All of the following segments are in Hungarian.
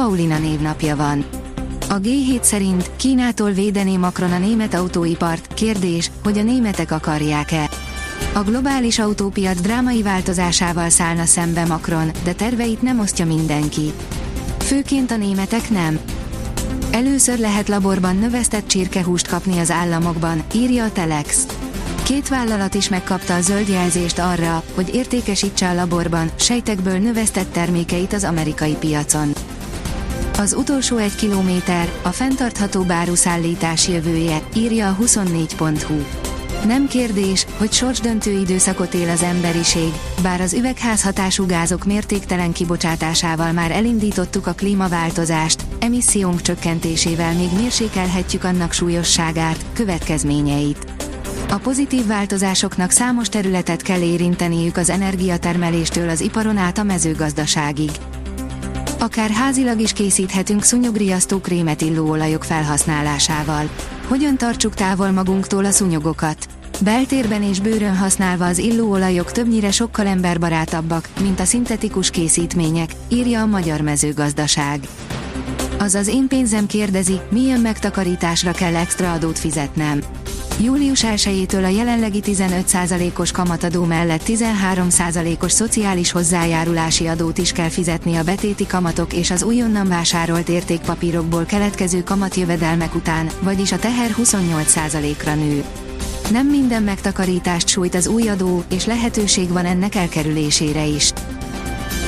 Paulina névnapja van. A G7 szerint Kínától védené Macron a német autóipart, kérdés, hogy a németek akarják-e. A globális autópiac drámai változásával szállna szembe Macron, de terveit nem osztja mindenki. Főként a németek nem. Először lehet laborban növesztett csirkehúst kapni az államokban, írja a Telex. Két vállalat is megkapta a zöld jelzést arra, hogy értékesítse a laborban sejtekből növesztett termékeit az amerikai piacon. Az utolsó egy kilométer, a fenntartható báruszállítás jövője, írja a 24.hu. Nem kérdés, hogy sorsdöntő időszakot él az emberiség, bár az üvegházhatású gázok mértéktelen kibocsátásával már elindítottuk a klímaváltozást, emissziónk csökkentésével még mérsékelhetjük annak súlyosságát, következményeit. A pozitív változásoknak számos területet kell érinteniük az energiatermeléstől az iparon át a mezőgazdaságig. Akár házilag is készíthetünk szúnyogriasztó krémet illóolajok felhasználásával. Hogyan tartsuk távol magunktól a szúnyogokat? Beltérben és bőrön használva az illóolajok többnyire sokkal emberbarátabbak, mint a szintetikus készítmények, írja a Magyar Mezőgazdaság. Azaz én pénzem kérdezi, milyen megtakarításra kell extra adót fizetnem. Július 1-től a jelenlegi 15%-os kamatadó mellett 13%-os szociális hozzájárulási adót is kell fizetni a betéti kamatok és az újonnan vásárolt értékpapírokból keletkező kamatjövedelmek után, vagyis a teher 28%-ra nő. Nem minden megtakarítást sújt az új adó, és lehetőség van ennek elkerülésére is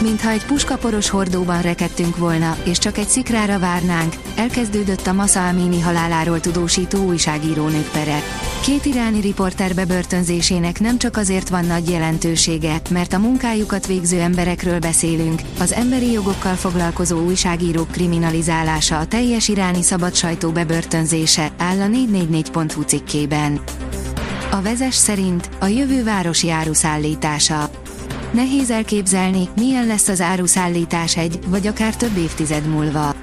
mintha egy puskaporos hordóban rekedtünk volna, és csak egy szikrára várnánk, elkezdődött a Masa Amini haláláról tudósító újságírónők pere. Két iráni riporter bebörtönzésének nem csak azért van nagy jelentősége, mert a munkájukat végző emberekről beszélünk, az emberi jogokkal foglalkozó újságírók kriminalizálása a teljes iráni szabad sajtó bebörtönzése, áll a 444.hu cikkében. A vezes szerint a jövő városi áruszállítása Nehéz elképzelni, milyen lesz az áruszállítás egy, vagy akár több évtized múlva.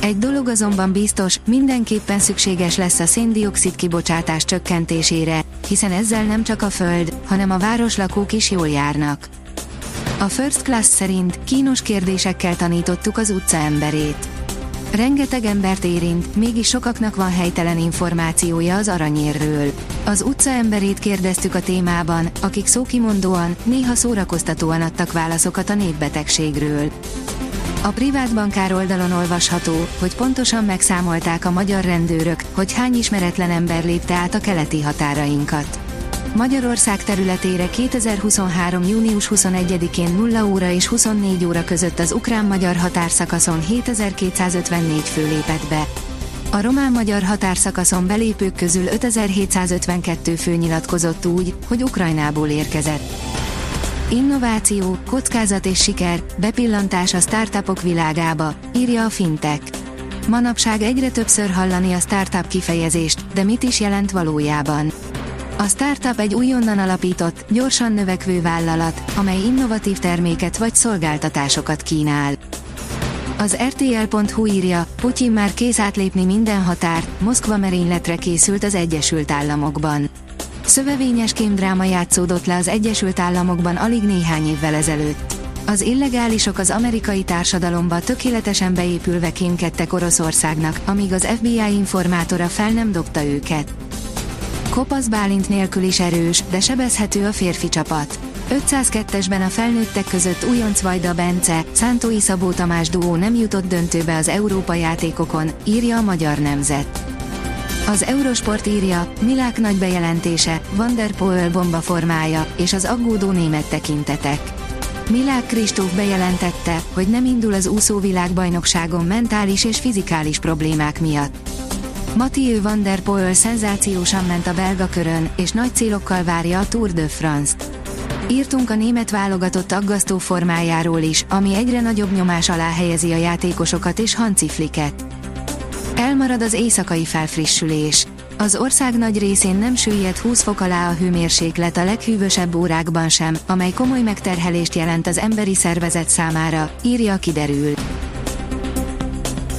Egy dolog azonban biztos, mindenképpen szükséges lesz a széndiokszid kibocsátás csökkentésére, hiszen ezzel nem csak a föld, hanem a városlakók is jól járnak. A First Class szerint kínos kérdésekkel tanítottuk az utca emberét. Rengeteg embert érint, mégis sokaknak van helytelen információja az aranyérről. Az utca emberét kérdeztük a témában, akik szókimondóan, néha szórakoztatóan adtak válaszokat a népbetegségről. A privát bankár oldalon olvasható, hogy pontosan megszámolták a magyar rendőrök, hogy hány ismeretlen ember lépte át a keleti határainkat. Magyarország területére 2023. június 21-én 0 óra és 24 óra között az ukrán-magyar határszakaszon 7254 fő lépett be. A román-magyar határszakaszon belépők közül 5752 fő nyilatkozott úgy, hogy Ukrajnából érkezett. Innováció, kockázat és siker, bepillantás a startupok világába, írja a Fintech. Manapság egyre többször hallani a startup kifejezést, de mit is jelent valójában? A startup egy újonnan alapított, gyorsan növekvő vállalat, amely innovatív terméket vagy szolgáltatásokat kínál. Az RTL.hu írja, Putyin már kész átlépni minden határt, Moszkva merényletre készült az Egyesült Államokban. Szövevényes kémdráma játszódott le az Egyesült Államokban alig néhány évvel ezelőtt. Az illegálisok az amerikai társadalomba tökéletesen beépülve kémkedtek Oroszországnak, amíg az FBI informátora fel nem dobta őket. Kopasz Bálint nélkül is erős, de sebezhető a férfi csapat. 502-esben a felnőttek között újonc Vajda Bence, Szántói Szabó Tamás duó nem jutott döntőbe az Európa játékokon, írja a Magyar Nemzet. Az Eurosport írja, Milák nagy bejelentése, Van bomba formája, és az aggódó német tekintetek. Milák Kristóf bejelentette, hogy nem indul az úszó világbajnokságon mentális és fizikális problémák miatt. Mathieu van der Poel szenzációsan ment a belga körön, és nagy célokkal várja a Tour de France-t. Írtunk a német válogatott aggasztó formájáról is, ami egyre nagyobb nyomás alá helyezi a játékosokat és hancifliket. Elmarad az éjszakai felfrissülés. Az ország nagy részén nem süllyed 20 fok alá a hőmérséklet a leghűvösebb órákban sem, amely komoly megterhelést jelent az emberi szervezet számára, írja kiderül.